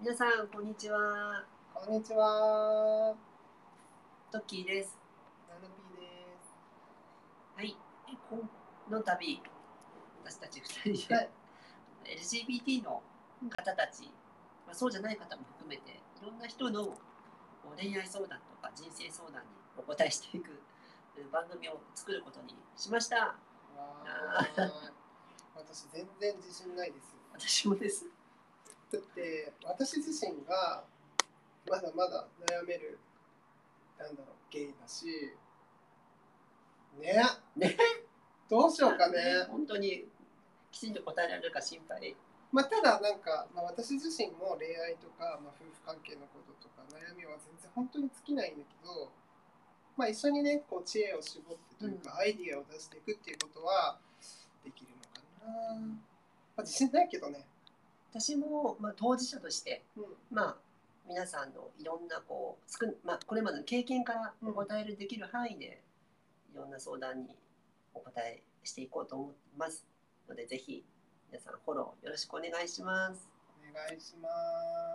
皆さんこんにちは。こんにちは。トッキーです。ナヌピーです。はい。この度私たち二人で、はい。LGBT の方たち、まあ、そうじゃない方も含めていろんな人の恋愛相談とか人生相談にお答えしていくえー番組を作ることにしました。わー。私全然自信ないです。私もですだって私自身がまだまだ悩めるなんだろうゲイだし、ね。ね。どうしようかね。本当にきちんと答えられるか心配。まあただなんか、まあ、私自身も恋愛とか、まあ、夫婦関係のこととか悩みは全然本当に尽きないんだけど、まあ、一緒にねこう知恵を絞ってというか、アイディアを出していくっていうことはできるのかな、まあ、自信ないけどね、私も、まあ、当事者としてうん、まあ皆さんのいろんなこう少ん、まあ、これまでの経験からお答えるできる範囲で、いろんな相談にお答えしていこうと思いますのでぜひ皆さんフォローよろしくお願いします。お願いします